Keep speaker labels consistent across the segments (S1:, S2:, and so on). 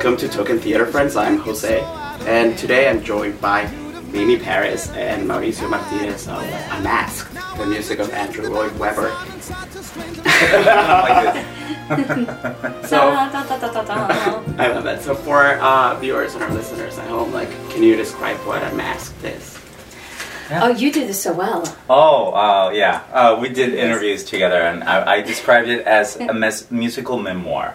S1: Welcome to Token Theater Friends. I'm Jose, and today I'm joined by Mamie Parris and Mauricio Martinez of Unmasked, the music of Andrew Lloyd Webber. so I love that. So for uh, viewers and our listeners at home, like, can you describe what Unmasked is?
S2: Oh, you do this so well.
S3: Oh, uh, yeah. Uh, we did interviews together, and I, I described it as a mes- musical memoir.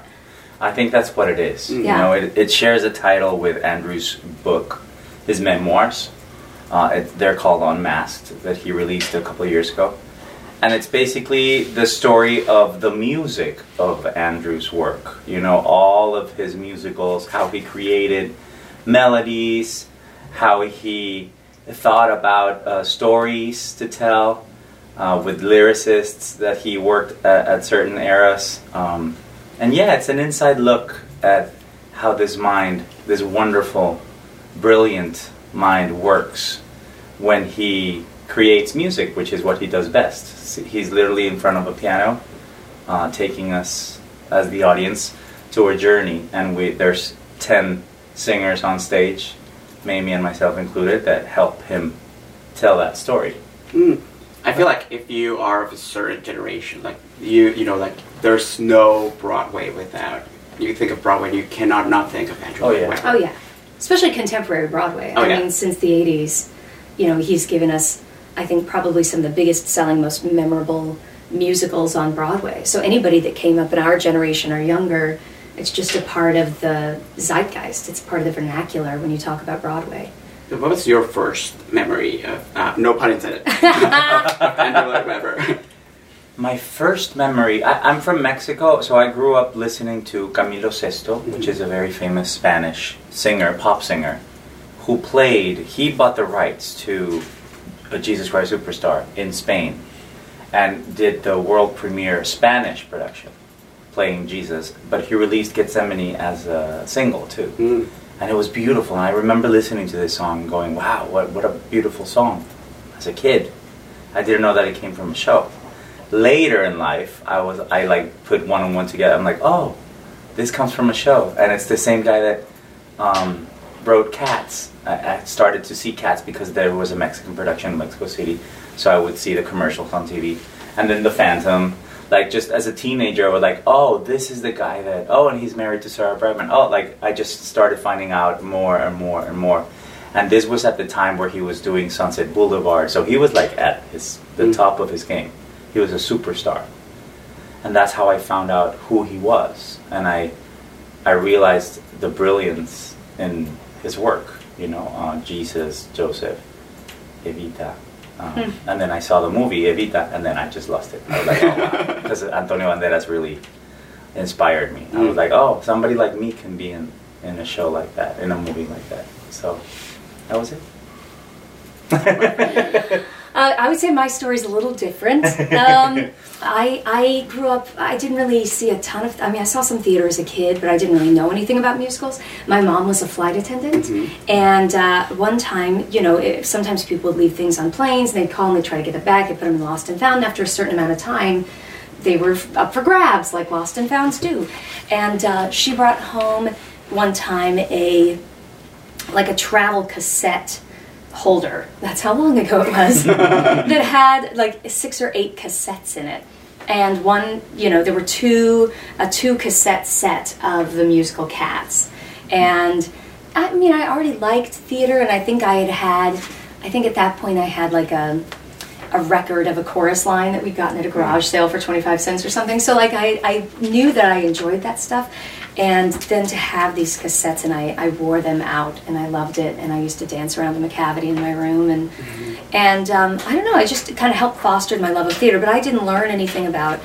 S3: I think that's what it is. You
S2: Yeah.
S3: know, it, it shares a title with Andrew's book, his memoirs. Uh, it, they're called Unmasked, that he released a couple of years ago. And it's basically the story of the music of Andrew's work. You know, all of his musicals, how he created melodies, how he thought about uh, stories to tell uh, with lyricists that he worked at, at certain eras. Um, and yeah, it's an inside look at how this mind, this wonderful, brilliant mind works when he creates music, which is what he does best. He's literally in front of a piano, uh, taking us as the audience to a journey, and we there's ten singers on stage, Mamie and myself included, that help him tell that story.
S1: Mm. I feel like if you are of a certain generation, like you, you know, like there's no Broadway without. You think of Broadway, and you cannot not think of Andrew
S3: Oh, yeah.
S1: Webber.
S2: Oh yeah, especially contemporary Broadway.
S1: Oh,
S2: I
S1: yeah.
S2: mean, since the '80s, you know, he's given us, I think, probably some of the biggest selling, most memorable musicals on Broadway. So anybody that came up in our generation or younger, it's just a part of the zeitgeist. It's part of the vernacular when you talk about Broadway.
S1: So What was your first memory of, uh, no pun intended, of Andrew Lloyd Webber?
S3: My first memory, I, I'm from Mexico, so I grew up listening to Camilo Sesto, which is a very famous Spanish singer, pop singer, who played, he bought the rights to a Jesus Christ Superstar in Spain and did the world premiere Spanish production playing Jesus, but he released Gethsemane as a single too.
S1: Mm.
S3: And it was beautiful, and I remember listening to this song and going, wow, what, what a beautiful song. As a kid. I didn't know that it came from a show. Later in life i was i like put one and one together. I'm like oh this comes from a show. And it's the same guy that um, wrote cats. I, I started to see cats because there was a mexican production in mexico city. So i would see the commercials on tv and then the phantom like just as a teenager i was like oh this is the guy that oh and he's married to sarah brightman oh like i just started finding out more and more and more. And this was at the time where he was doing sunset boulevard. So he was like at his the
S1: Mm.
S3: top of his game. He was a superstar. And that's how i found out who he was. And i i realized the brilliance in his work you know uh, jesus joseph evita um,
S2: Hmm.
S3: and then i saw the movie evita and then i just lost it i was like oh wow because antonio banderas really inspired me i was
S1: Mm.
S3: like oh somebody like me can be in in a show like that in a movie like that so that was it
S2: Uh, I would say my story is a little different. Um, I I grew up. I didn't really see a ton of. I mean, I saw some theater as a kid, but I didn't really know anything about musicals. My mom was a flight attendant, and uh, one time, you know, if, sometimes people would leave things on planes, and they'd call and they'd try to get it back. They put them in lost and found. After a certain amount of time, they were up for grabs, like lost and founds do. And uh, she brought home one time a like a travel cassette holder. That's how long ago it was. that had like six or eight cassettes in it. And one, you know, there were two, a two cassette set of the musical Cats. And I mean, I already liked theater, and I think I had had, I think at that point I had like a, a record of a chorus line that we'd gotten at a garage sale for 25 cents or something. So like I, I knew that I enjoyed that stuff. And then to have these cassettes and I, I wore them out and I loved it and I used to dance around the Macavity in my room and and um, I don't know, I just kind of helped foster my love of theater, but I didn't learn anything about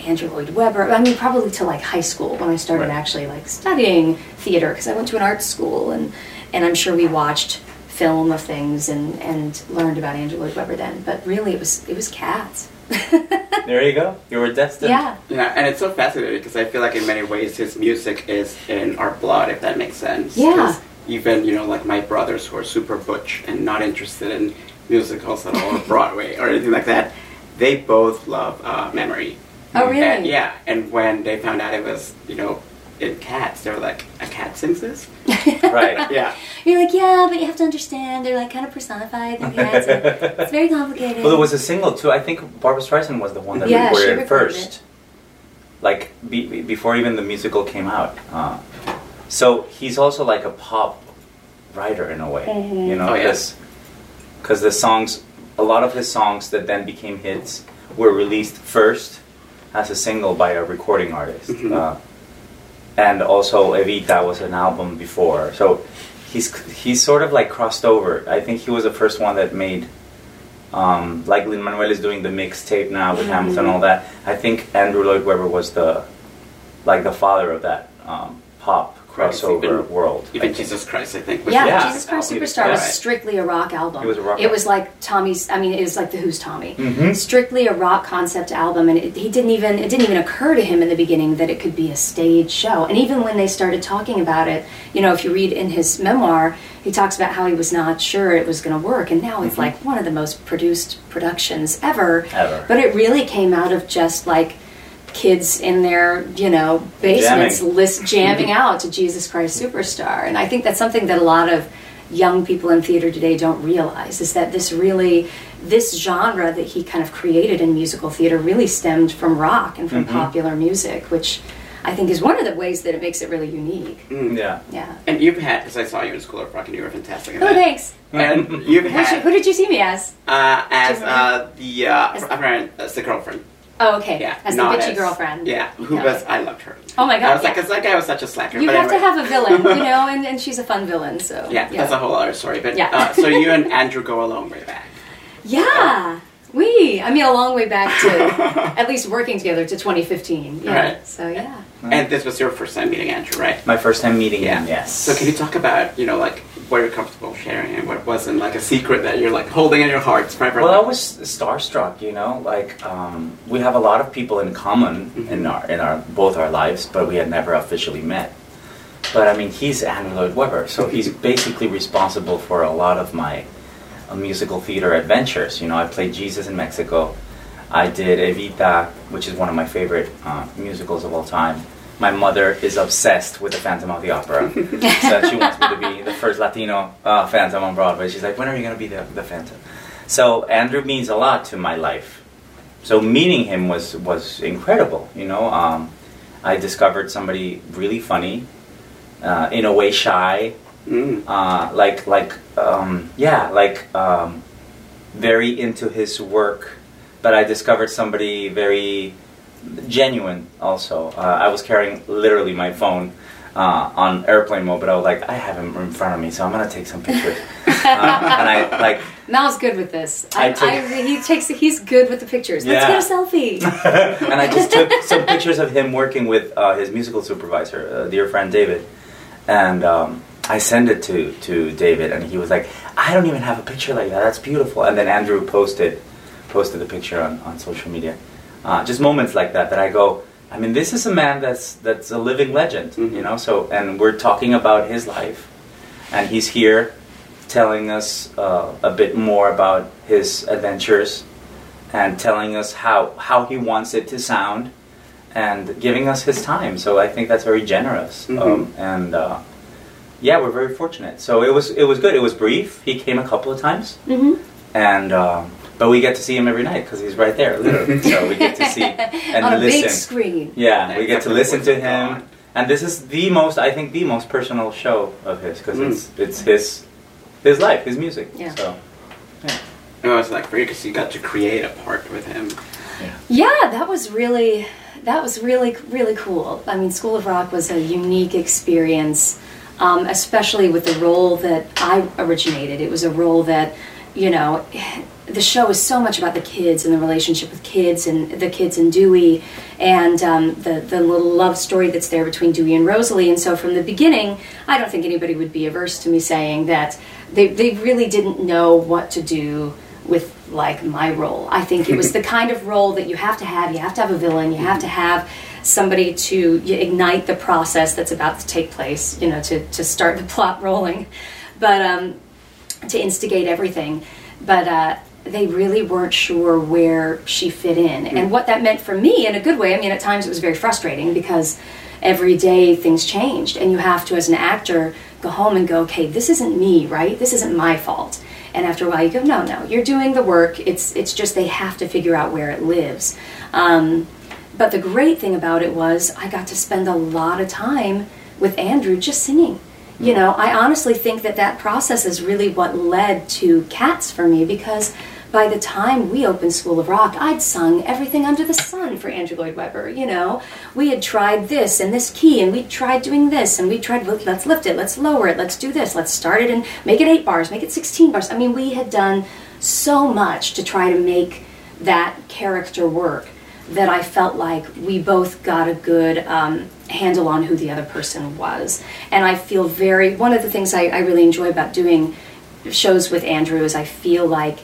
S2: Andrew Lloyd Webber. I mean, probably till like high school when I started
S3: Right.
S2: actually like studying theater because I went to an art school and and I'm sure we watched film of things and and learned about Andrew Lloyd Webber then. But really, it was it was Cats.
S3: there you go you were destined
S2: yeah.
S1: Yeah, and it's so fascinating because I feel like in many ways his music is in our blood, if that makes sense.
S2: Yeah.
S1: 'Cause Even you know, like my brothers who are super butch and not interested in musicals at all, or Broadway or anything like that, they both love uh, Memory.
S2: Oh, really?
S1: And, yeah, and when they found out it was you know in Cats, they were like, a cat sings this?
S3: Right.
S1: Yeah.
S2: You're like, yeah, but you have to understand they're like kind of personified. The cats. and it's very complicated.
S3: Well, there was a single too. I think Barbra Streisand was the one that
S2: Yeah, she
S3: recorded it
S2: recorded
S3: first, like be, be- before even the musical came out. Uh, so he's also like a pop writer in a way,
S2: Mhm.
S3: you know,
S1: Oh, yeah.
S3: because the songs, a lot of his songs that then became hits were released first as a single by a recording artist,
S1: Mhm.
S3: uh, and also Evita was an album before. So he's he's sort of like crossed over. I think he was the first one that made um, like Lin Manuel is doing the mixtape now with
S2: Mhm.
S3: Hamilton and all that. I think Andrew Lloyd Webber was the like the father of that um, pop
S1: Right,
S3: crossover
S1: even-
S3: world.
S1: Even. Jesus Christ, I think. was
S2: Yeah,
S3: Yeah.
S2: Jesus Christ. Superstar was strictly a rock album.
S3: It was a rock
S2: It
S3: album.
S2: was like Tommy's. I mean, it was like the Who's Tommy.
S3: Mhm.
S2: Strictly a rock concept album, and it, he didn't even. It didn't even occur to him in the beginning that it could be a stage show. And even when they started talking about it, you know, if you read in his memoir, he talks about how he was not sure it was going to work, and now it's
S3: Mhm.
S2: like one of the most produced productions ever.
S3: Ever.
S2: But it really came out of just like kids in their you know basements
S3: Jamming.
S2: list jamming out to Jesus Christ Superstar, and I think that's something that a lot of young people in theater today don't realize is that this really this genre that he kind of created in musical theater really stemmed from rock and from
S3: Mhm.
S2: popular music, which I think is one of the ways that it makes it really unique.
S1: Mm.
S3: Yeah.
S2: Yeah.
S1: And you've had, because I saw you in School of Rock and you were fantastic
S2: Oh, thanks.
S1: And you've
S2: Who,
S1: had,
S2: who did you see me as?
S1: uh, as uh, the, uh,
S2: As-
S1: the girlfriend.
S2: Oh, okay.
S1: Yeah.
S2: as the
S1: not
S2: bitchy
S1: as-
S2: girlfriend.
S1: Yeah. Who
S2: Yeah.
S1: was, I loved her.
S2: Oh my God,
S1: I was like,
S2: yeah.
S1: because that guy was such a slacker.
S2: You
S1: but
S2: have to have a villain, you know, and, and she's a fun villain. So
S1: Yeah, that's a whole other story. But
S2: Yeah.
S1: uh, so you and Andrew go a long way back.
S2: Yeah, we. I mean, a long way back to at least working together to 2015. Yeah.
S1: Right.
S2: So yeah.
S1: And this was your first time meeting Andrew, right?
S3: My first time meeting
S1: Yeah.
S3: him. Yes.
S1: So can you talk about, you know, like what you're comfortable sharing and what wasn't like a secret that you're like holding in your heart forever?
S3: Well, I was starstruck. You know, like um, we have a lot of people in common in
S1: Mhm.
S3: our in our both our lives, but we had never officially met. But I mean, he's Andrew Lloyd Webber, so he's basically responsible for a lot of my uh, musical theater adventures. You know, I played Jesus in Mexico. I did Evita, which is one of my favorite uh, musicals of all time. My mother is obsessed with the Phantom of the Opera, so she wants me to be the first Latino uh, Phantom on Broadway. She's like, "When are you going to be the, the Phantom?" So Andrew means a lot to my life. So meeting him was was incredible. You know, um, I discovered somebody really funny, uh, in a way shy,
S1: Mm.
S3: uh, like like um, yeah, like um, very into his work. But I discovered somebody very genuine. Also, uh, I was carrying literally my phone uh, on airplane mode, but I was like, I have him in front of me, so I'm gonna take some pictures. uh, and I like
S2: Mal's good with this. I,
S3: I took-
S2: I, he takes. He's good with the pictures. Let's
S3: Yeah.
S2: get a selfie.
S3: and I just took some pictures of him working with uh, his musical supervisor, uh, dear friend David, and um, I sent it to to David, and he was like, "I don't even have a picture like that. That's beautiful." And then Andrew posted posted the picture on, on social media. Uh, just moments like that that I go. I mean, this is a man that's that's a living legend,
S1: Mhm.
S3: you know. So, and we're talking about his life, and he's here telling us uh, a bit more about his adventures and telling us how how he wants it to sound and giving us his time. So I think that's very generous.
S1: Mhm.
S3: Um, and uh, yeah, we're very fortunate. So it was it was good. It was brief. He came a couple of times,
S2: hmm
S3: and um, but we get to see him every night because he's right there, literally. so we get to see and
S2: on a
S3: listen.
S2: big screen.
S3: Yeah, we get to listen to him, and this is the most I think the most personal show of his because
S1: Mm.
S3: it's it's his his life, his music.
S2: Yeah.
S3: So
S1: It was like for you because you got to create a part with him.
S2: Yeah, that was really that was really really cool. I mean, School of Rock was a unique experience, um, especially with the role that I originated. It was a role that, you know, the show is so much about the kids and the relationship with kids and the kids and Dewey, and um, the the little love story that's there between Dewey and Rosalie. And so from the beginning, I don't think anybody would be averse to me saying that they they really didn't know what to do with like my role. I think it was the kind of role that you have to have. You have to have a villain. You have to have somebody to ignite the process that's about to take place. You know, to to start the plot rolling, but um, to instigate everything. But uh, they really weren't sure where she fit in. And what that meant for me in a good way, I mean, at times it was very frustrating because every day things changed. And you have to, as an actor, go home and go, okay, this isn't me, right? This isn't my fault. And after a while, you go, no, no, you're doing the work. It's, it's just they have to figure out where it lives. Um, but the great thing about it was I got to spend a lot of time with Andrew just singing. You know, I honestly think that that process is really what led to Cats for me because by the time we opened School of Rock, I'd sung everything under the sun for Andrew Lloyd Webber. You know, we had tried this and this key, and we tried doing this, and we tried let's lift it, let's lower it, let's do this, let's start it and make it eight bars, make it sixteen bars. I mean, we had done so much to try to make that character work that I felt like we both got a good um, handle on who the other person was. And I feel very, one of the things I, I really enjoy about doing shows with Andrew is I feel like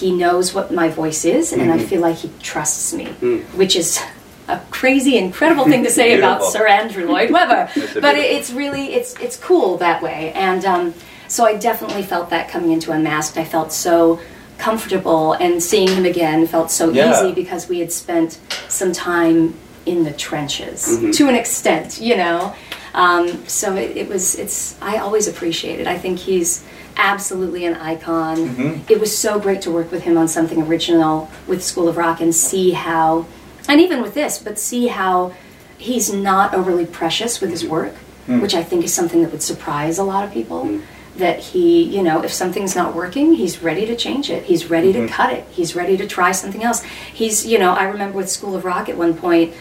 S2: he knows what my voice is and I
S1: Mhm.
S2: feel like he trusts me,
S1: Mm.
S2: which is a crazy, incredible thing to say about Sir Andrew Lloyd Webber. But
S3: beautiful-
S2: it's really, it's, it's cool that way. And um, so I definitely felt that coming into Unmasked. I felt so comfortable and seeing him again felt so
S3: Yeah.
S2: easy because we had spent some time in the trenches
S1: Mhm.
S2: to an extent, you know. Um, so it, it was. It's. I always appreciate it. I think he's absolutely an icon.
S3: Mhm.
S2: It was so great to work with him on something original with School of Rock and see how, and even with this, but see how he's not overly precious with his work, mm. which I think is something that would surprise a lot of people. Mm. That he, you know, if something's not working, he's ready to change it. He's ready to mm-hmm. cut it. He's ready to try something else. He's, you know, I remember with School of Rock at one point,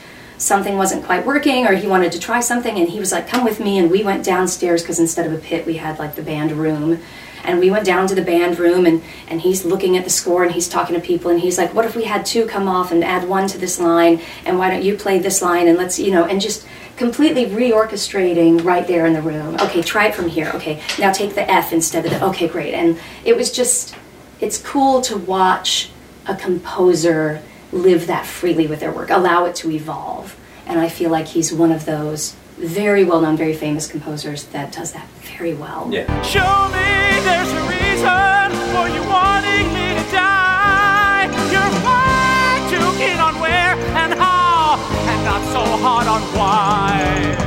S2: something wasn't quite working or he wanted to try something and he was like, come with me. And we went downstairs because instead of a pit, we had like the band room. And we went down to the band room and, and he's looking at the score and he's talking to people and he's like, what if we had two come off and add one to this line? And why don't you play this line? And let's, you know, and just completely reorchestrating right there in the room. Okay, try it from here. Okay, now take the F instead of the, okay, great. And it was just, it's cool to watch a composer live that freely with their work, allow it to evolve. And I feel like he's one of those very well known, very famous composers that does that very well.
S3: Yeah.
S4: Show me there's a reason for you wanting me to die. You're far too keen on where and how, and not so hard on why.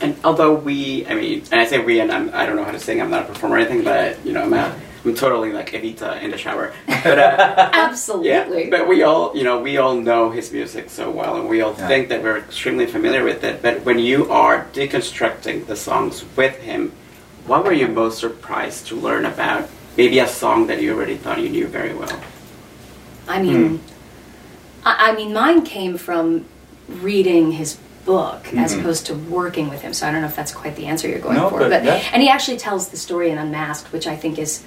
S1: And although we, I mean, and I say we, and I'm, I don't know how to sing. I'm not a performer or anything, but you know, I'm, a, I'm totally like Evita in the shower. But uh,
S2: Absolutely.
S1: yeah, but we all, you know, we all know his music so well, and we all
S3: Yeah.
S1: think that we're extremely familiar with it. But when you are deconstructing the songs with him, what were you most surprised to learn about? Maybe a song that you already thought you knew very well.
S2: I mean, I, I mean, mine came from reading his book as
S3: Mhm.
S2: opposed to working with him. So I don't know if that's quite the answer you're going
S3: No,
S2: for.
S3: but yeah.
S2: and he actually tells the story in Unmasked, which I think is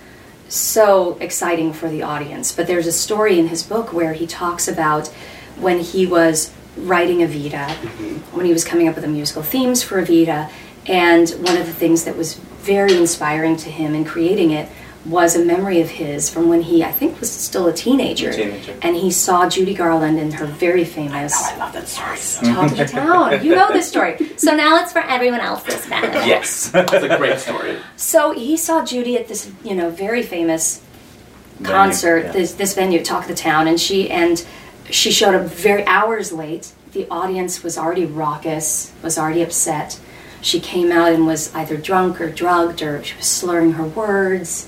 S2: so exciting for the audience. But there's a story in his book where he talks about when he was writing Evita, mm-hmm. when he was coming up with the musical themes for Evita, and one of the things that was very inspiring to him in creating it was a memory of his from when he, I think, was still a teenager.
S3: Teenager.
S2: And he saw Judy Garland in her very famous
S1: Oh, I love that story.
S2: Talk of the Town. You know this story. So now it's for everyone else this benefit.
S3: Yes.
S1: That's a great story.
S2: So he saw Judy at this, you know, very famous
S3: Venue,
S2: concert,
S3: yeah.
S2: this this venue, Talk of the Town, and she and she showed up very hours late. The audience was already raucous, was already upset. She came out and was either drunk or drugged, or she was slurring her words.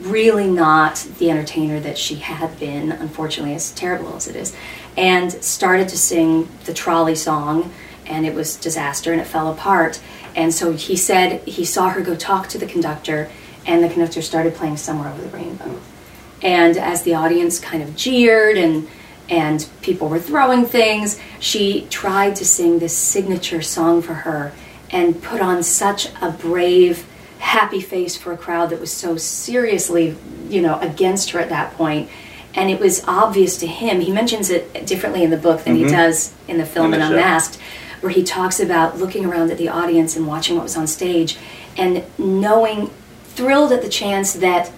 S2: Really not the entertainer that she had been, unfortunately, as terrible as it is. And started to sing the trolley song, and it was disaster, and it fell apart. And so he said he saw her go talk to the conductor, and the conductor started playing Somewhere Over the Rainbow. And as the audience kind of jeered and and people were throwing things, she tried to sing this signature song for her and put on such a brave, happy face for a crowd that was so seriously, you know, against her at that point. And it was obvious to him. He mentions it differently in the book than he mm-hmm. does in the film
S3: In
S2: in
S3: the show.
S2: Unmasked, where he talks about looking around at the audience and watching what was on stage and knowing, thrilled at the chance that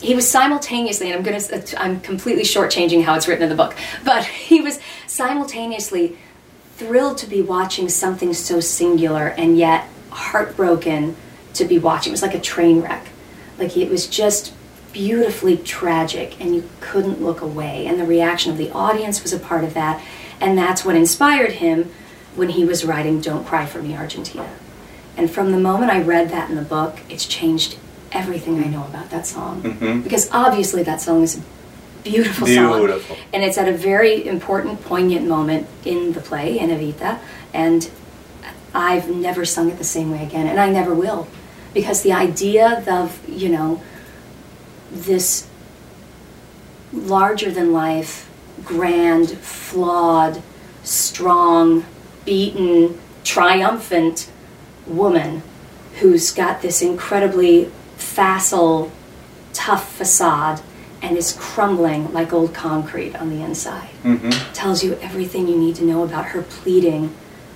S2: he was simultaneously, and I'm gonna, I'm completely shortchanging how it's written in the book, but he was simultaneously thrilled to be watching something so singular and yet heartbroken to be watching. It was like a train wreck. Like it was just beautifully tragic, and you couldn't look away. And the reaction of the audience was a part of that, and that's what inspired him when he was writing "Don't Cry for Me, Argentina." And from the moment I read that in the book, it's changed everything I know about that song.
S3: Mhm.
S2: Because obviously that song is a beautiful, song. And it's at a very important, poignant moment in the play, in Evita. And I've never sung it the same way again, and I never will. Because the idea of, you know, this larger than life, grand, flawed, strong, beaten, triumphant woman who's got this incredibly facile, tough facade and is crumbling like old concrete on the inside.
S3: hmm
S2: Tells you everything you need to know about her pleading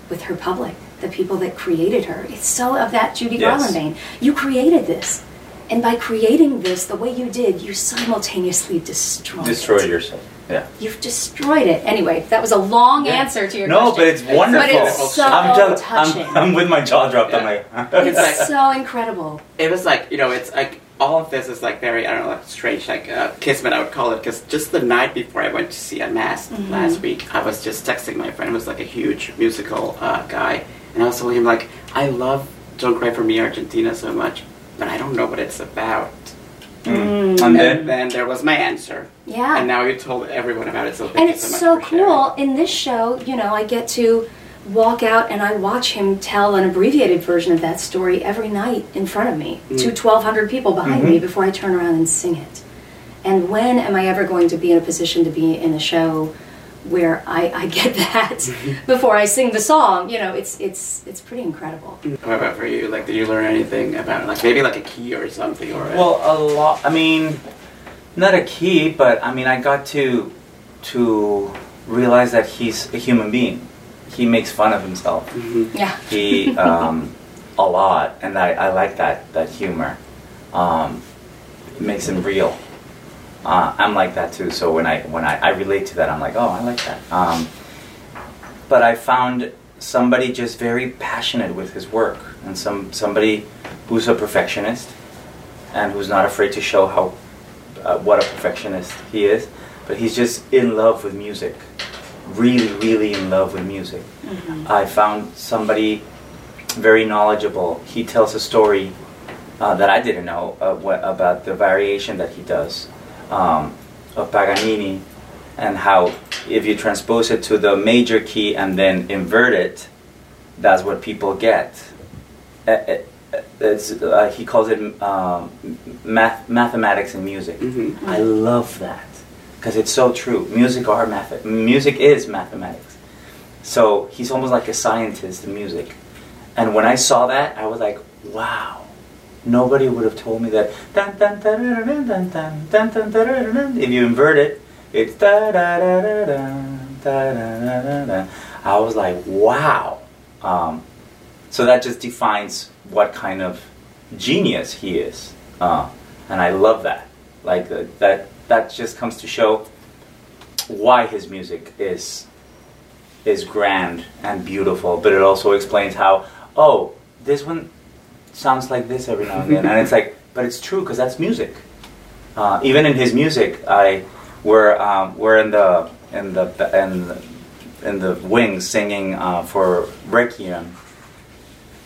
S2: with her public, the people that created her. It's so of that Judy
S3: Yes.
S2: Garland vein. You created this. And by creating this the way you did, you simultaneously destroyed
S3: Destroy
S2: it.
S3: yourself. Yeah.
S2: You've destroyed it. Anyway, that was a long
S3: Yeah.
S2: answer to your
S3: No,
S2: question.
S3: No, but it's wonderful.
S2: But it's so
S3: I'm, just-
S2: touching.
S3: I'm, I'm with my jaw dropped. I'm like,
S2: it's
S1: like-
S2: so incredible.
S1: it was like you know it's like all of this is like very I don't know like strange like uh, kismet I would call it because just the night before I went to see Unmasked
S2: Mhm.
S1: last week I was just texting my friend who's like a huge musical uh, guy and I was telling him like I love Don't Cry for Me Argentina so much but I don't know what it's about
S3: Mm. And
S1: and
S3: then,
S1: then there was my answer
S2: Yeah.
S1: and now you told everyone about it so thank
S2: and
S1: you
S2: it's
S1: so much
S2: so
S1: for sharing.
S2: cool in this show you know i get to walk out and i watch him tell an abbreviated version of that story every night in front of me
S1: Mm.
S2: to 1200 people behind
S3: Mhm.
S2: me before i turn around and sing it and when am i ever going to be in a position to be in a show where i, I get that
S1: Mm-hmm.
S2: before i sing the song you know it's it's it's pretty incredible
S1: What about for you? Like, did you learn anything about like maybe like a key or something or?
S3: well, a lot. I mean, not a key, but I mean, I got to to realize that he's a human being. He makes fun of himself.
S1: Mhm.
S2: yeah
S3: He um, a lot, and I, I like that that humor. Um, it makes him real. Uh, I'm like that too. So when I when I, I relate to that, I'm like, oh, I like that. Um, but I found somebody just very passionate with his work, and some somebody who's a perfectionist, and who's not afraid to show how uh, what a perfectionist he is. But he's just in love with music, really, really in love with music. I found somebody very knowledgeable. He tells a story uh, that I didn't know uh, about the variation that he does um, of Paganini and how if you transpose it to the major key and then invert it, that's what people get. Uh, he calls it um, math, mathematics in music.
S1: Mhm.
S3: I love that because it's so true. Music are math. Music is mathematics. So he's almost like a scientist in music. And when I saw that, I was like, wow. Nobody would have told me that. If you invert it, it's da da da da da da da da da. I was like, wow. Um, so that just defines what kind of genius he is, uh, and I love that. Like uh, that. That just comes to show why his music is is grand and beautiful, but it also explains how oh this one sounds like this every now and then, and it's like but it's true because that's music. Uh, even in his music, I we're um, we're in the in the in the, in the wings singing uh, for Requiem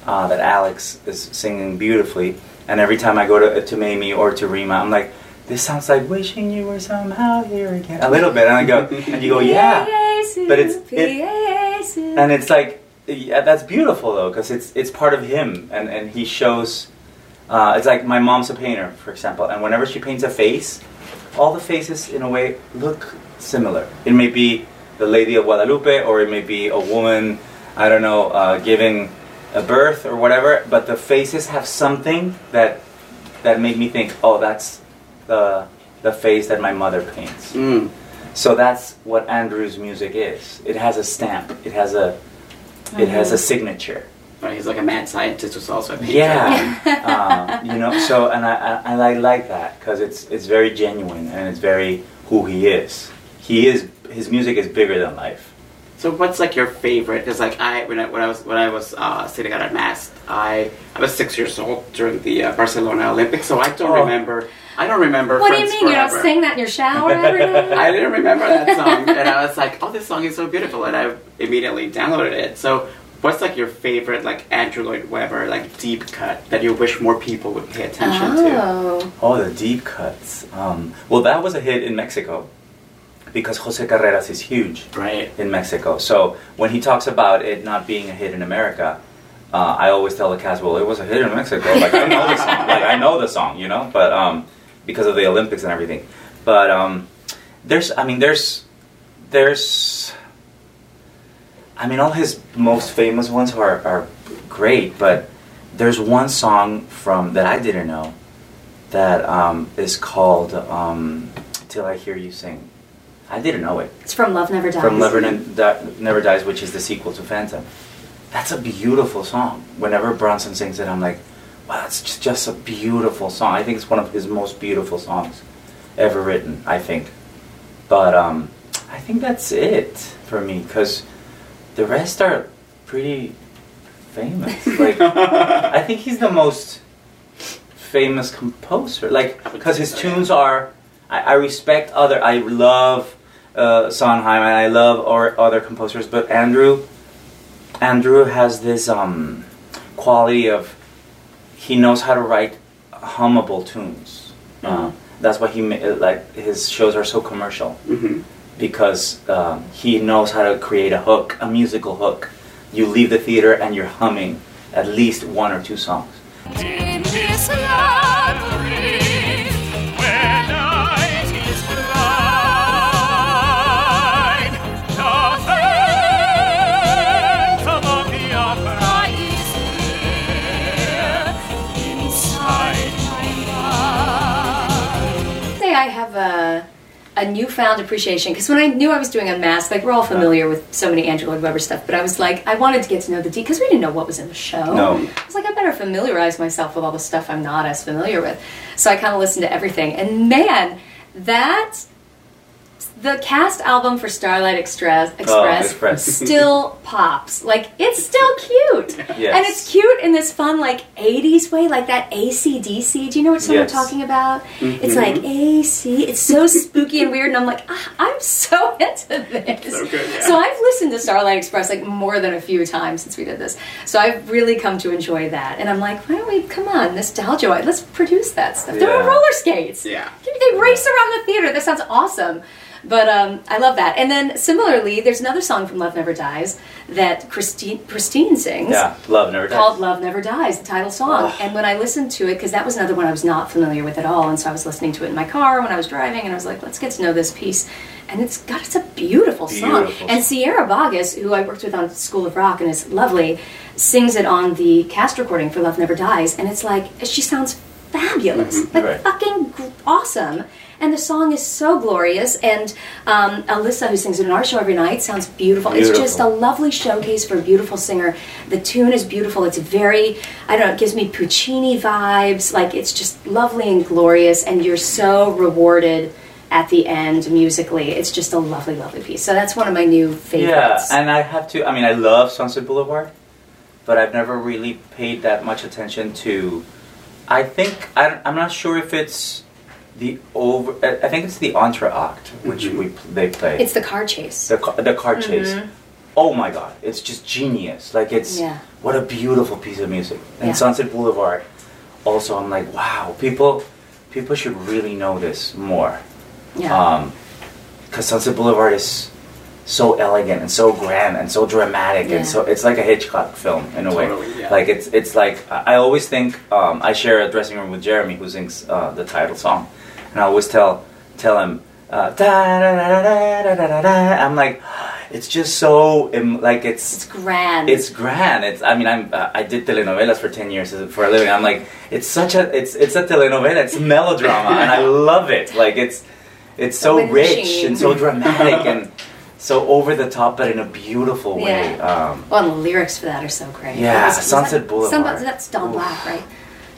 S3: uh, that Alex is singing beautifully, and every time I go to to Mamie or to Rima, I'm like. This sounds like wishing you were somehow here again. A little bit, and I go, and you go, yeah. But it's- it- and it's like yeah, that's beautiful though because it's it's part of him and and he shows uh, it's like my mom's a painter for example and whenever she paints a face all the faces in a way look similar it may be the lady of guadalupe or it may be a woman i don't know uh, giving a birth or whatever but the faces have something that that make me think oh that's the the face that my mother paints
S1: Mm.
S3: so that's what Andrew's music is. It has a stamp. It has a it has a signature.
S1: Right, he's like a mad scientist who's also a painter.
S3: Yeah, uh, you know. So and I I, I like that because it's it's very genuine and it's very who he is. He is his music is bigger than life.
S1: So what's like your favorite? Because like I when I when I was when I was uh, sitting out at mass, I I was six years old during the uh, Barcelona Olympics, so I don't
S3: Oh.
S1: remember. I don't remember.
S2: What do you
S1: Friends
S2: mean? You're not
S1: Forever.
S2: saying that in your shower every day?
S1: I didn't remember that song, and I was like, "Oh, this song is so beautiful," and I immediately downloaded it. So, what's like your favorite like Andrew Lloyd Webber like deep cut that you wish more people would pay attention to?
S2: Oh.
S3: Oh, the deep cuts. Um, well, that was a hit in Mexico because Jose Carreras is huge
S1: Right.
S3: in Mexico. So when he talks about it not being a hit in America, uh, I always tell the cast, well, it was a hit in Mexico. Like I know the song. Like I know the song, you know. But um, because of the Olympics and everything. But um, there's, I mean, there's, there's. I mean, all his most famous ones are, are great, but there's one song from that I didn't know that um, is called um, "Till I Hear You Sing." I didn't know it
S2: It's from Love Never Dies.
S3: from Never, Di- Never Dies, which is the sequel to Phantom. That's a beautiful song. Whenever Bronson sings it, I'm like, wow, it's just, just a beautiful song. I think it's one of his most beautiful songs ever written. I think, but um, I think that's it for me because the rest are pretty famous. Like, I think he's the most famous composer. Like, because his tunes are. I, I respect other. I love uh, Sondheim and I love or other composers, but Andrew, Andrew has this um, quality of he knows how to write hummable tunes. Uh, that's why he like his shows are so commercial
S1: hmm
S3: because um, he knows how to create a hook, a musical hook. You leave the theater and you're humming at least one or two songs.
S2: I have a, a newfound appreciation because when I knew I was doing Unmasked, like we're all familiar with so many Andrew Lloyd Webber stuff, but I was like, I wanted to get to know the D because we didn't know what was in the show.
S3: No.
S2: I was like, I better familiarize myself with all the stuff I'm not as familiar with. So I kind of listened to everything, and man, that the cast album for Starlight Express, Express,
S3: Express.
S2: still pops. Like it's still cute,
S3: Yes.
S2: and it's cute in this fun like '80s way, like that ACDC. Do you know what song
S3: Yes.
S2: I'm talking about? It's like AC. It's so spooky and weird, and I'm like, ah, I'm so into this.
S1: So good, yeah.
S2: So I've listened to Starlight Express like more than a few times since we did this. So I've really come to enjoy that, and I'm like, why don't we come on nostalgia? Let's produce that stuff. They're on roller skates.
S1: Yeah.
S2: They race around the theater. That sounds awesome. But um, I love that. And then similarly, there's another song from Love Never Dies that Christine Christine sings
S3: Yeah, love never dies.
S2: called Love Never Dies, the title song.
S3: Oh.
S2: And when I listened to it, because that was another one I was not familiar with at all, and so I was listening to it in my car when I was driving, and I was like, let's get to know this piece. And it's got it's a beautiful song.
S3: Beautiful
S2: And Sierra Boggess, who I worked with on School of Rock and is lovely, sings it on the cast recording for Love Never Dies, and it's like she sounds fabulous, like
S3: Mm-hmm. Right.
S2: fucking awesome. And the song is so glorious, and um, Alyssa, who sings it in our show every night, sounds beautiful. It's just a lovely showcase for a beautiful singer. The tune is beautiful. It's very, I don't know, it gives me Puccini vibes. Like, it's just lovely and glorious, and you're so rewarded at the end musically. It's just a lovely, lovely piece. So that's one of my new favorites.
S3: Yeah, and I have to. I mean, I love Sunset Boulevard, but I've never really paid that much attention to. I think I, am not sure if it's the over. I I think it's the entr'acte which
S1: Mhm.
S3: we they play.
S2: it's the car chase.
S3: the ca- the car chase.
S2: Mhm.
S3: Oh my god, it's just genius! Like it's
S2: Yeah.
S3: what a beautiful piece of music. And
S2: Yeah.
S3: Sunset Boulevard. Also, I'm like, wow, people people should really know this more.
S2: Yeah.
S3: Um, because Sunset Boulevard is so elegant and so grand and so dramatic
S2: Yeah.
S3: and so it's like a Hitchcock film in a way.
S1: Yeah.
S3: Like it's it's like I I always think um, I share a dressing room with Jeremy who sings uh, the title song, and I always tell tell him, uh, I'm like, it's just so like
S2: it's,
S3: it's
S2: grand.
S3: It's grand. It's I mean I'm uh, I did telenovelas for ten years for a living. I'm like it's such a it's it's a telenovela. It's melodrama, and I love it. Like it's it's so rich and so dramatic and so over the top, but in a beautiful way.
S2: Yeah.
S3: Um,
S2: well, the lyrics for that are so great.
S3: Yeah,
S2: was,
S3: Sunset was
S2: that,
S3: Boulevard.
S2: Some, that's Don Black, right?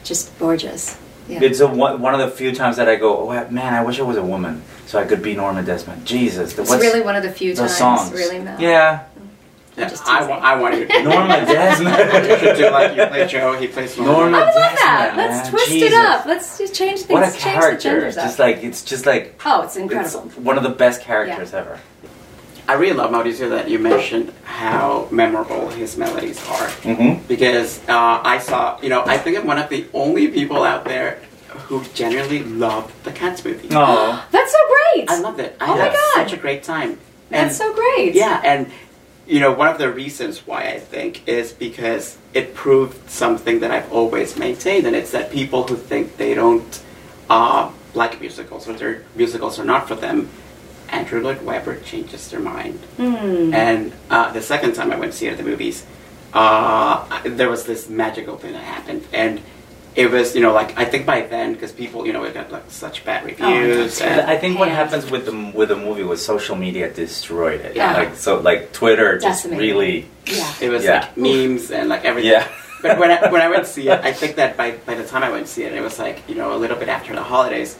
S2: Just gorgeous. Yeah.
S3: It's a, one, one of the few times that I go, oh man, I wish I was a woman so I could be Norma Desmond. Jesus, the,
S2: It's
S3: what's
S2: really one of the few
S3: the
S2: times,
S3: songs?
S2: really, Mel.
S3: Yeah,
S1: Yeah,
S2: just
S1: I,
S2: teasing.
S1: wa- I want you to
S3: Norma
S1: You
S3: Desmond.
S1: should do like you play Joe, he plays Norma.
S3: Norma
S2: I would love that.
S3: Desmond,
S2: Let's twist
S3: Jesus.
S2: it up. Let's just change things.
S3: What a
S2: change the
S3: character!
S2: genders
S3: Just
S2: up.
S3: like it's just like
S2: oh, it's
S3: it's
S2: incredible.
S3: one of the best characters ever.
S1: I really love Mauricio that you mentioned how memorable his melodies are.
S3: Mm-hmm.
S1: Because uh, I saw, you know, I think I'm one of the only people out there who genuinely loved the Cats movie.
S3: Oh,
S2: That's so great.
S1: I loved it. I
S2: Oh my God.
S1: such a great time. And
S2: That's so great.
S1: Yeah, and you know, one of the reasons why I think is because it proved something that I've always maintained, and it's that people who think they don't uh, like musicals or their musicals are not for them, Andrew Lloyd Webber changes their mind.
S2: Hmm.
S1: And uh, the second time I went to see it at the movies, uh, there was this magical thing that happened, and it was, you know, like I think by then, because people, you know, it got like such bad reviews,
S2: yeah.
S1: and
S3: I think what
S2: Hand.
S3: happens with the with the movie was social media destroyed it.
S1: Yeah.
S3: Like so, like Twitter just
S2: Decimated.
S3: really.
S2: Yeah.
S1: It was
S3: Yeah.
S1: like memes and like everything.
S3: Yeah.
S1: But when I, when I went to see it, I think that by, by the time I went to see it, it was like, you know, a little bit after the holidays.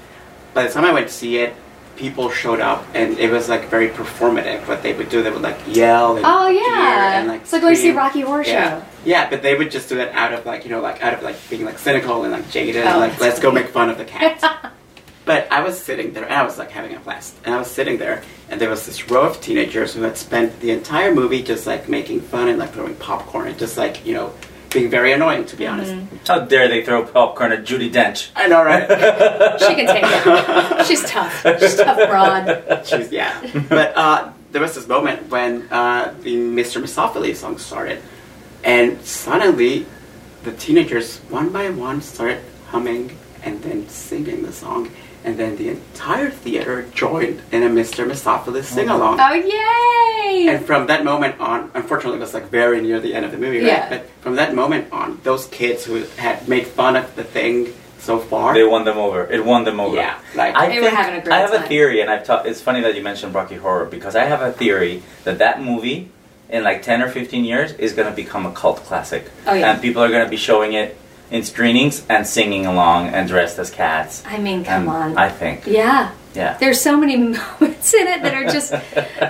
S1: By the time I went to see it, people showed up and it was like very performative. What they would do, they would like yell and
S2: Oh yeah.
S1: and like
S2: it's like going to see. Rocky Horror
S1: Yeah.
S2: Show.
S1: Yeah, but they would just do it out of like, you know, like out of like being like cynical and like jaded
S2: Oh,
S1: and like, let's go make fun of the cat But I was sitting there, and I was like having a blast. And I was sitting there, and there was this row of teenagers who had spent the entire movie just like making fun and like throwing popcorn and just like you know being very annoying to be honest.
S2: Mm-hmm.
S3: How dare they throw popcorn at Judi Dench?
S1: I know, right?
S2: She can take it. She's tough. She's tough broad.
S1: She's yeah. But uh, there was this moment when uh, the Mr. Mistoffelees song started, and suddenly the teenagers one by one started humming and then singing the song, and then the entire theater joined in a Mr. Mistoffelees oh. sing along.
S2: Oh yay!
S1: And from that moment on, unfortunately, it was like very near the end of the movie, right?
S2: Yeah.
S1: But from that moment on, those kids who had made fun of the thing so far,
S3: They won them over. It won them over.
S1: yeah, like
S3: I
S2: They were
S3: think-
S2: having a great
S3: I have a theory, and I've taught. It's funny that you mentioned Rocky Horror because I have a theory that that movie, in like ten or fifteen years, is going to become a cult classic.
S2: Oh, yeah.
S3: And people are going to be showing it in screenings and singing along and dressed as cats.
S2: I mean, come
S3: And
S2: on.
S3: I think.
S2: yeah.
S3: Yeah.
S2: There's so many moments in it that are just,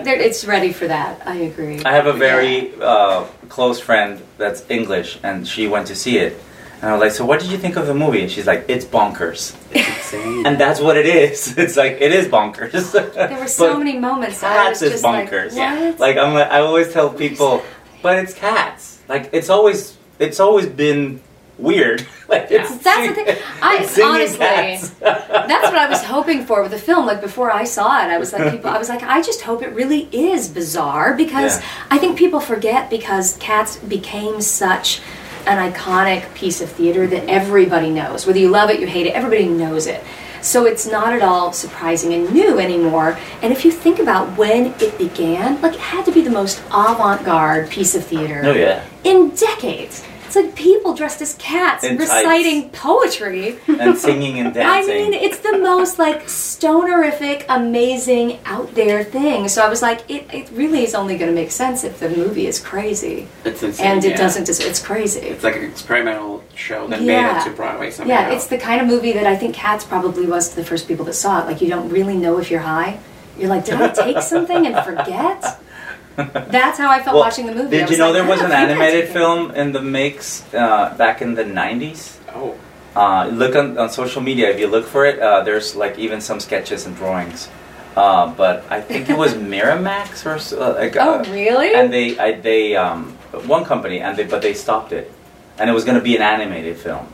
S2: it's ready for that. I agree.
S3: I have a very uh, close friend that's English, and she went to see it. And I was like, "So, what did you think of the movie?" And she's like, "It's bonkers,"
S1: it's insane.
S3: and that's what it is. It's like it is bonkers.
S2: There were so
S3: But
S2: many moments that I was
S3: Cats is
S2: just like,
S3: bonkers.
S2: what?
S3: Like I'm, like, I always tell people, but it's cats. Like it's always, it's always been weird. like
S1: Yeah.
S3: it's
S2: That's the thing. I honestly, that's what I was hoping for with the film. Like before I saw it, I was like, people, I was like, I just hope it really is bizarre because
S3: Yeah.
S2: I think people forget because Cats became such an iconic piece of theater that everybody knows. Whether you love it, you hate it, everybody knows it. So it's not at all surprising and new anymore. And if you think about when it began, like it had to be the most avant-garde piece of theater
S3: Oh yeah,
S2: in decades. It's like people dressed as cats
S3: In
S2: reciting poetry.
S3: and singing and dancing.
S2: I mean, it's the most like stonerific, amazing, out there thing. So I was like, it, it really is only going to make sense if the movie is crazy,
S1: it's insane.
S2: and it
S1: yeah.
S2: doesn't. Just, it's crazy.
S1: It's like an experimental show that
S2: Yeah.
S1: made it to Broadway somehow.
S2: Yeah, it's the kind of movie that I think Cats probably was to the first people that saw it. Like you don't really know if you're high. You're like, did I take something and forget? That's how I felt
S3: Well,
S2: watching the movie.
S3: Did you know
S2: like,
S3: there was an
S2: don't think I
S3: animated film in the mix uh, back in the '90s?
S1: oh,
S3: Uh, look on, on social media. If you look for it, uh, there's like even some sketches and drawings. Uh, but I think it was Miramax or so, uh, like,
S2: Oh,
S3: uh,
S2: really?
S3: and they I, they um, one company and they but they stopped it, and it was going to be an animated film.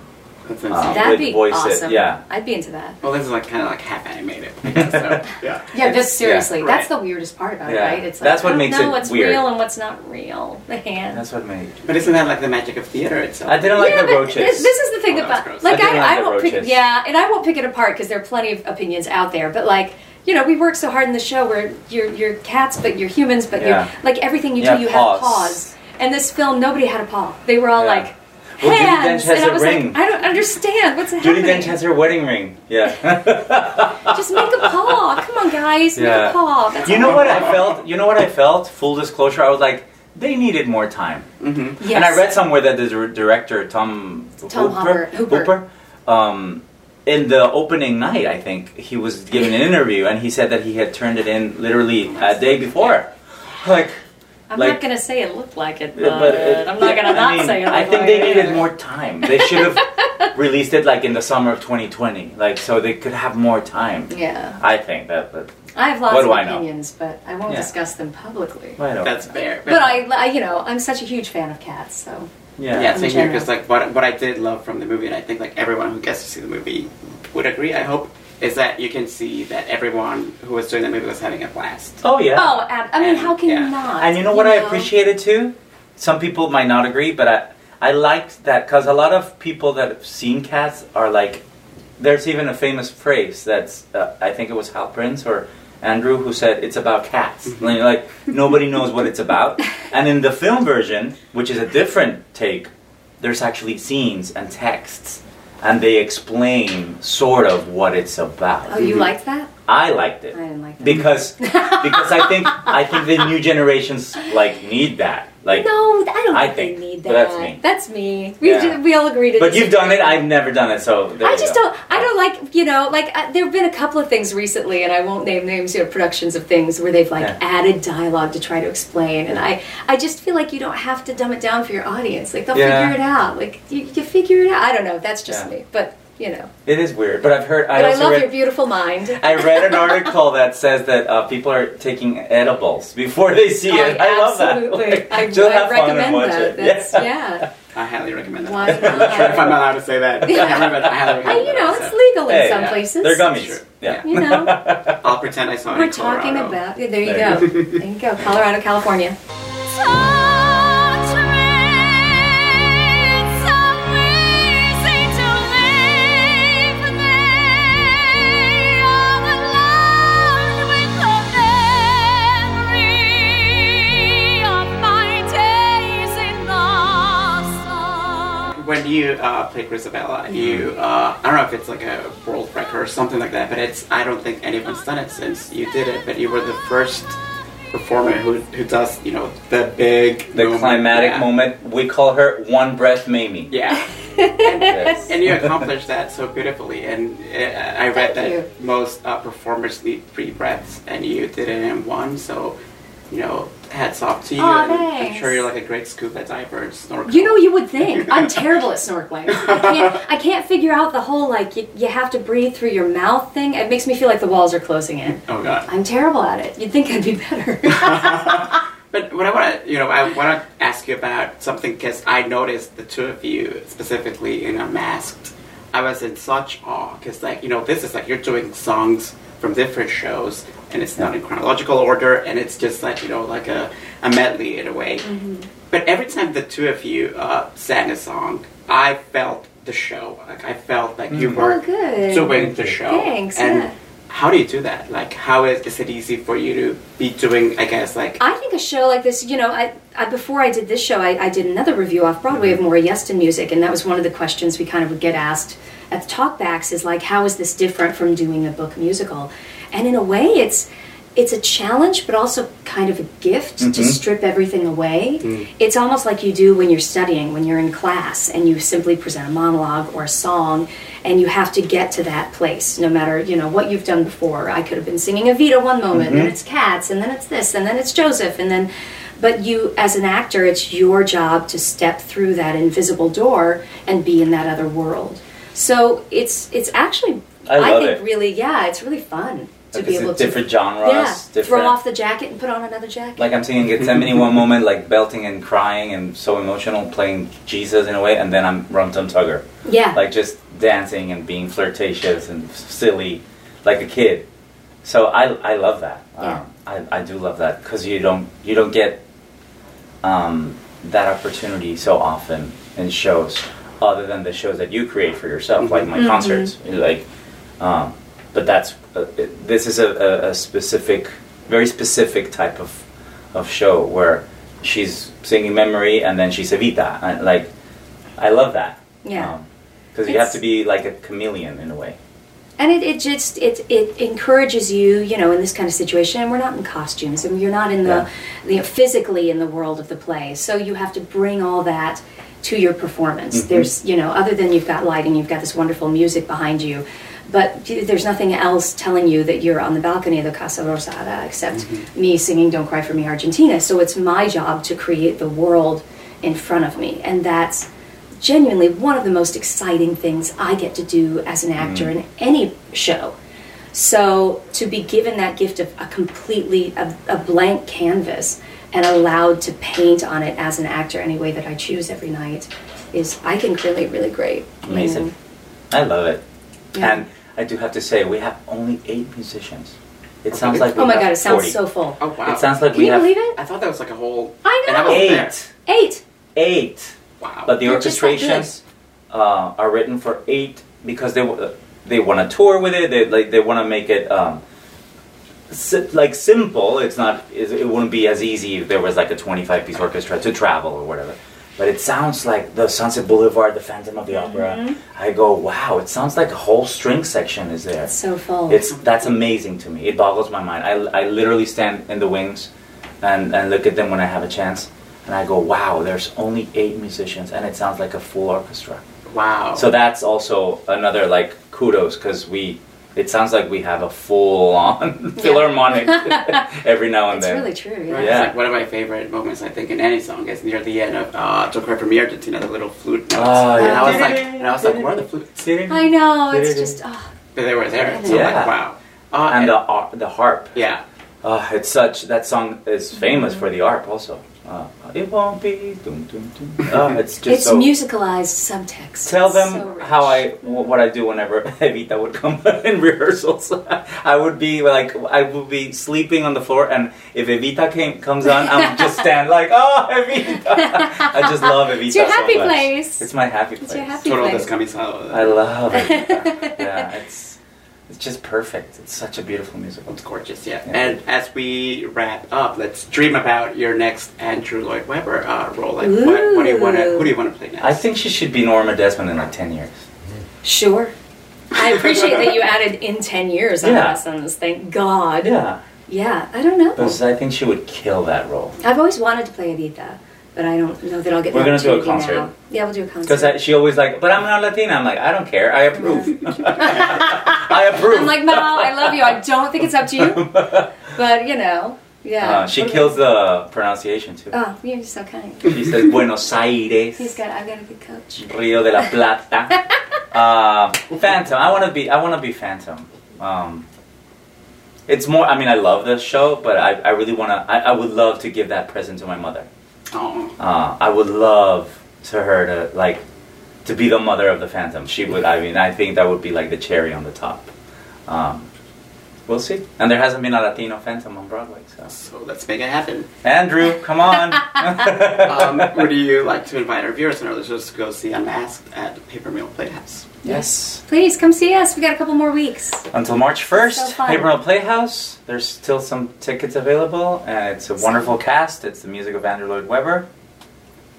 S1: That's insane.
S2: That'd be
S3: voice it,
S2: awesome.
S3: yeah.
S2: I'd be into that.
S1: well, this is like kind of like half animated. I guess, so, yeah.
S2: Yeah,
S3: It's-
S2: just seriously,
S1: yeah,
S2: that's
S1: right.
S2: the weirdest part about
S3: Yeah.
S2: it, right? It's like
S3: That's what
S2: I don't
S3: makes
S2: know
S3: it
S2: what's
S3: weird.
S2: real and what's not real. The hand.
S3: That's what made.
S1: But isn't that like the magic of theater itself?
S3: I didn't like
S2: yeah,
S3: the roaches.
S2: This, this is the thing
S1: Oh,
S2: about
S1: gross.
S2: like
S3: I
S2: I,
S3: like
S2: I, won't pick yeah, and I won't pick it apart because there are plenty of opinions out there. But like you know, we work so hard in the show where you're you're cats, but you're humans, but
S3: Yeah.
S2: you're like everything you
S3: You
S2: do, you
S3: paws.
S2: have paws. And this film, nobody had a paw. They were all
S3: Yeah.
S2: like
S3: Well,
S2: hands,
S3: Dench has
S2: and I
S3: a
S2: was
S3: ring.
S2: like, I don't understand what's
S3: Judi
S2: happening.
S3: Dench has her wedding ring. Yeah.
S2: Just make a paw. Come on, guys, make
S3: Yeah.
S2: a paw. That's
S3: you know what I felt? You know what I felt? Full disclosure, I was like, they needed more time.
S1: Mm-hmm.
S2: Yes.
S3: And I read somewhere that the director Tom
S2: Tom Hopper- Hooper.
S3: um, in the opening night, I think he was giving an interview, and he said that he had turned it in literally a day before. Like,
S2: I'm
S3: Like-
S2: not gonna say it looked like it, but,
S3: but it-
S2: I'm not gonna
S3: I
S2: not
S3: mean,
S2: say it.
S3: I think
S2: like
S3: they
S2: it
S3: needed more time. They should have released it like in the summer of 2020, like so they could have more time.
S2: Yeah,
S3: I think that, but
S2: I have lots
S3: What do
S2: of
S3: I know?
S2: opinions, but I won't
S3: Yeah.
S2: discuss them publicly.
S3: I don't.
S1: That's fair.
S2: But I, I, you know, I'm such a huge fan of cats, so
S3: yeah.
S1: Yeah,
S2: in
S1: same here. Because like what what I did love from the movie, and I think like everyone who gets to see the movie would agree. I hope is that you can see that everyone who was doing the movie was having a blast.
S3: Oh yeah.
S2: Oh, ab- I mean,
S1: And-
S2: how can
S1: yeah.
S2: you not?
S3: And you know what I appreciated too? Some people might not agree, but I I liked that because a lot of people that have seen cats are like, there's even a famous phrase that's uh, I think it was Hal Prince or Andrew who said it's about cats. And you're like nobody knows what it's about. And in the film version, which is a different take, there's actually scenes and texts, and they explain sort of what it's about.
S2: Oh, you mm-hmm. liked that?
S3: I liked it.
S2: I didn't like that.
S3: because because I think I think the new generations like need that. Like,
S2: no, I don't
S3: I
S2: think, need that.
S3: that's me.
S2: That's me. We
S3: Yeah.
S2: we all agree to.
S3: but you've done it. I've never done it, so
S2: I just
S3: go.
S2: don't. I don't like you know like uh, there have been a couple of things recently, and I won't name names. You know, productions of things where they've like
S3: Yeah.
S2: added dialogue to try to explain, and I I just feel like you don't have to dumb it down for your audience. Like they'll
S3: Yeah.
S2: figure it out. Like you, you figure it out. I don't know. That's just me. But you know.
S3: It is weird, but I've heard. I
S2: But I,
S3: also
S2: love
S3: read.
S2: your beautiful mind.
S3: I read an article that says that uh, people are taking edibles before they see it.
S2: I
S3: I love that.
S2: absolutely.
S3: Like,
S2: I,
S3: just
S2: I
S3: have fun and
S2: recommend
S3: watch
S2: that.
S3: it.
S2: That's,
S3: yeah.
S2: yeah.
S1: I highly recommend that.
S2: Why
S1: I'm not sure if? I'm allowed to say that.
S2: Yeah.
S1: I, highly- I highly recommend
S2: you know, it's legal in
S3: Hey,
S2: some
S3: yeah.
S2: places.
S3: They're gummies.
S1: Sure.
S3: Yeah.
S2: You know,
S1: I'll pretend I saw it
S2: we're
S1: in
S2: talking about. yeah, There you
S3: There
S2: go. there you go. Colorado, California.
S1: When you uh, played Grizabella, you uh, I don't know if it's like a world record or something like that, but it's I don't think anyone's done it since you did it. But you were the first performer who who does you know the big
S3: The
S1: moment.
S3: climatic
S1: Yeah.
S3: moment. We call her One Breath Mamie.
S1: Yeah.
S3: Yes.
S1: and you accomplished that so beautifully. And uh, I read
S2: Thank
S1: that
S2: you.
S1: most uh, performers need three breaths, and you did it in one. So, you know, hats off to you.
S2: Aw,
S1: I'm
S2: thanks.
S1: sure you're like a great scuba diver and snorkel.
S2: You know, you would think I'm terrible at snorkeling. I can't. I can't figure out the whole like you, you have to breathe through your mouth thing. It makes me feel like the walls are closing in.
S1: Oh God.
S2: I'm terrible at it. You'd think I'd be better.
S1: But what I want to, you know, I want to ask you about something because I noticed the two of you specifically in a Unmasked. I was in such awe because, like, you know, this is like you're doing songs from different shows, and it's not in chronological order, and it's just like you know, like a, a medley in a way. Mm-hmm. But every time the two of you uh, sang a song, I felt the show. Like I felt like you mm. were
S2: Oh, good.
S1: doing the show.
S2: Thanks,
S1: And
S2: yeah.
S1: how do you do that? Like, how is, is it easy for you to be doing? I guess like
S2: I think a show like this, you know, I, I before I did this show, I, I did another revue off Broadway of mm-hmm. Maury Yeston music, and that was one of the questions we kind of would get asked at the talkbacks is like, how is this different from doing a book musical? And in a way, it's it's a challenge, but also kind of a gift to mm-hmm. strip everything away. Mm. It's almost like you do when you're studying, when you're in class, and you simply present a monologue or a song, and you have to get to that place, no matter you know what you've done before. I could have been singing Evita one moment, and mm-hmm. it's Cats, and then it's this, and then it's Joseph, and then. But you, as an actor, it's your job to step through that invisible door and be in that other world. So it's it's actually
S3: I love
S2: think
S3: it.
S2: really yeah, it's really fun to
S3: Like,
S2: be able
S3: a different
S2: to
S3: genres.
S2: yeah,
S3: different,
S2: throw off the jacket and put on another jacket.
S3: Like I'm singing Gethsemane one moment, like belting and crying and so emotional, playing Jesus in a way, and then I'm Rum Tum Tugger,
S2: yeah,
S3: like just dancing and being flirtatious and silly, like a kid. So I I love that.
S2: Yeah.
S3: Um, I, I do love that because you don't you don't get um, that opportunity so often in shows, other than the shows that you create for yourself, like my
S2: Mhm.
S3: concerts. Like, um, but that's uh, it, this is a, a, specific, very specific type of of show where she's singing memory and then she's Evita. And, like, I love that.
S2: yeah.
S3: Because you have to be like a chameleon in a way.
S2: and it, it just it it encourages you, you know, in this kind of situation. And we're not in costumes, and you're not in the, you know, physically in the world of the play. So you have to bring all that to your performance.
S3: Mm-hmm.
S2: There's, you know, other than you've got lighting, you've got this wonderful music behind you. But there's nothing else telling you that you're on the balcony of the Casa Rosada except mm-hmm. me singing "Don't Cry for Me, Argentina." So it's my job to create the world in front of me, and that's genuinely one of the most exciting things I get to do as an actor mm. in any show. So to be given that gift of a completely a, a blank canvas and allowed to paint on it as an actor any way that I choose every night is I think really really great.
S3: Amazing.
S2: know.
S3: I love it.
S2: Yeah.
S3: And I do have to say, we have only eight musicians. It
S1: Okay.
S3: sounds like we
S2: Oh my
S3: have
S2: god, it sounds
S3: 40.
S2: so full.
S1: Oh wow!
S3: It sounds like
S2: Can
S3: we
S2: you
S3: have
S2: believe it?
S1: I thought that was like a whole.
S2: I
S1: And I
S2: know.
S1: was there.
S3: eight.
S2: Eight.
S3: Eight.
S1: Wow.
S3: But the
S2: They're just that
S3: orchestrations uh, are written for eight because they w- they want to tour with it. They like they want to make it um, si- like simple. It's not. It it wouldn't be as easy if there was like a twenty five piece orchestra to travel or whatever. But it sounds like the Sunset Boulevard, the Phantom of the Opera.
S2: Mm-hmm.
S3: I go, wow! It sounds like a whole string section is there.
S2: It's so full.
S3: It's that's amazing to me. It boggles my mind. I, I literally stand in the wings and, and look at them when I have a chance, and I go, wow, there's only eight musicians, and it sounds like a full orchestra.
S1: wow.
S3: So that's also another like kudos because we. It sounds like we have a full on philharmonic every now and
S2: it's
S3: then.
S2: It's really true. Yeah.
S1: Right,
S3: Yeah.
S1: It's like one of my favorite moments, I think, in any song is near the end of uh, Don't Cry for Me, Argentina, the little flute notes.
S3: Oh,
S1: And. I was like, and I was like, where are the flutes?
S2: I know. It's just. Oh,
S1: But they were there. So
S3: Yeah.
S1: like, wow. Uh,
S3: And the ar- the harp.
S1: yeah.
S3: Uh, it's such that song is famous for the harp also. Uh, it won't be. Dum, dum, dum. Uh, it's just
S2: it's
S3: so.
S2: musicalized subtext.
S3: Tell them
S2: so
S3: how I what I do whenever Evita would come in rehearsals. I would be like I would be sleeping on the floor, and if Evita came comes on, I would just stand like, oh Evita. I just love Evita.
S2: It's your
S3: so
S2: happy
S3: much.
S2: place.
S3: It's my happy place.
S2: It's your happy
S1: Total
S2: place.
S3: I love Evita. yeah, it's it's just perfect. It's such a beautiful musical.
S1: It's gorgeous, yeah.
S3: Yeah.
S1: And as we wrap up, let's dream about your next Andrew Lloyd Webber uh, role. Like, what, what do you want to? Who do you want to play next?
S3: I think she should be Norma Desmond in like ten years.
S2: Sure. I appreciate that you added in 10 years on
S3: Yeah.
S2: lessons. Thank God.
S3: Yeah,
S2: Yeah, I don't know.
S3: because I think she would kill that role.
S2: I've always wanted to play Evita, but I don't know that I'll get
S3: We're gonna do a concert.
S2: now. Yeah, we'll do a concert.
S3: Because she always like, but I'm not Latina. I'm like, I don't care. I approve. I approve.
S2: I'm like, Mal, I love you. I don't think it's up to you, but you know, yeah.
S3: Uh, she kills the pronunciation too.
S2: Oh, you're so kind.
S3: She says Buenos Aires,
S2: He's got. I've got a good coach.
S3: Rio de la Plata. uh, Phantom. I want to be. I want to be Phantom. Um, it's more. I mean, I love this show, but I, I really want to. I, I would love to give that present to my mother.
S1: Oh,
S3: Uh, I would love to her to like to be the mother of the Phantom. She would. I mean, I think that would be like the cherry on the top. Um, we'll see. And there hasn't been a Latino Phantom on Broadway, so
S1: so let's make it happen.
S3: Andrew, come on.
S1: um, would you like to invite our viewers and our listeners to go see Unmasked at Paper Mill Playhouse?
S3: yes.
S2: Please come see us. We got a couple more weeks.
S3: Until March 1st,
S2: fun.
S3: Paper Mill Playhouse. There's still some tickets available, and it's a wonderful cast. It's the music of Andrew Lloyd Webber,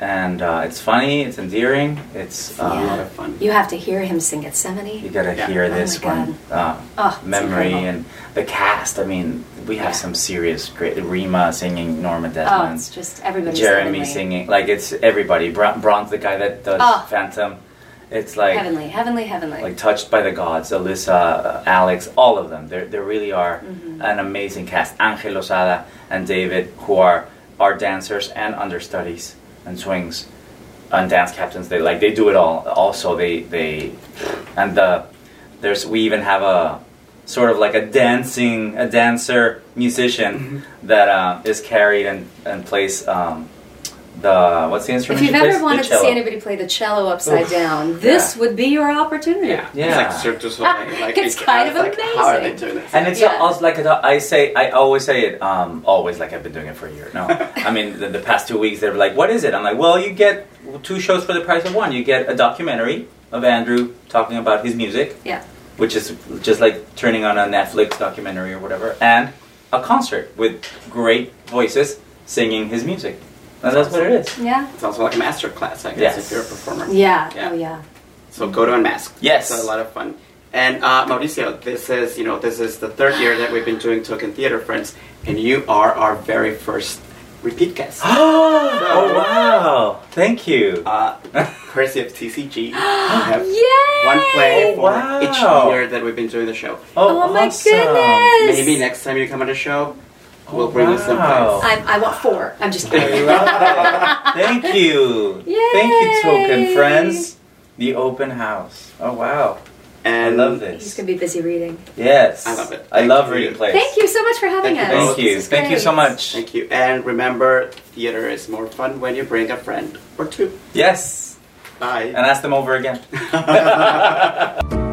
S3: and uh, it's funny, it's endearing, it's
S1: A lot
S3: uh,
S1: of fun.
S2: You have to hear him sing at 70.
S3: you
S2: Gethsemane.
S3: gotta
S1: Yeah.
S3: hear
S2: Oh
S3: this
S2: my
S3: one. Uh,
S2: Oh, it's
S3: memory
S2: incredible.
S3: and the cast. I mean, we have
S2: Yeah.
S3: some serious great. Rima singing Norma Desmond.
S2: Oh,
S3: Desmond,
S2: it's just everybody.
S3: Jeremy
S2: heavenly.
S3: singing. Like it's everybody. Bra- Braun's the guy that does
S2: Oh.
S3: Phantom. It's like
S2: heavenly, heavenly, heavenly.
S3: like touched by the gods. Alyssa, uh, Alex, all of them. There, there really are
S2: Mm-hmm.
S3: an amazing cast. Angel Lozada and David, who are our dancers and understudies and swings and dance captains. They like they do it all. Also, they they and the there's we even have a sort of like a dancing a dancer musician
S2: Mm-hmm.
S3: that uh, is carried and and plays um, the what's the
S2: if you've
S3: she plays?
S2: ever wanted to see anybody play the cello upside
S3: Oof.
S2: down, this
S3: Yeah.
S2: would be your opportunity.
S1: Yeah,
S3: Yeah.
S1: It's like Cirque Soleil. Like,
S2: It's
S1: it-
S2: kind of
S1: was like, How are they doing this?
S3: And it's
S2: Yeah.
S3: also like a, I say, I always say it, um, always like I've been doing it for a year. No, I mean the, the past two weeks they're like, "What is it?" I'm like, "Well, you get two shows for the price of one. You get a documentary of Andrew talking about his music,
S2: Yeah.
S3: which is just like turning on a Netflix documentary or whatever, and a concert with great voices singing his music. And that's what it is.
S2: Yeah.
S1: It's also like a master class, I guess,
S3: Yes.
S1: if you're a performer.
S2: Yeah.
S1: Yeah.
S2: Oh yeah.
S1: So go to Unmask.
S3: Yes.
S1: It's a lot of fun. And uh, Mauricio, this is you know this is the third year that we've been doing Token Theater Friends, and you are our very first repeat guests.
S3: oh wow! Thank you.
S1: uh, courtesy of TCG. we have
S2: Yay!
S1: one play for
S3: wow.
S1: each year that we've been doing the show.
S2: Oh, my
S3: awesome.
S2: goodness!
S1: Maybe next time you come on the show, we'll
S3: Oh,
S1: bring you some
S3: wow.
S2: I'm, I want four. I'm just
S3: I
S2: kidding.
S3: love that. Thank you. Thank you, token friends. The open house. Oh wow!
S1: And
S3: I love this.
S2: He's
S3: this.
S2: gonna be busy reading.
S3: Yes,
S1: I love it.
S3: I
S1: Thank
S3: love
S1: you.
S3: reading plays.
S2: Thank you so much for having
S1: Thank
S2: us.
S3: Thank you.
S2: This
S3: Thank you so much.
S1: Thank you. And remember, theater is more fun when you bring a friend or two.
S3: Yes,
S1: Bye.
S3: and ask them over again.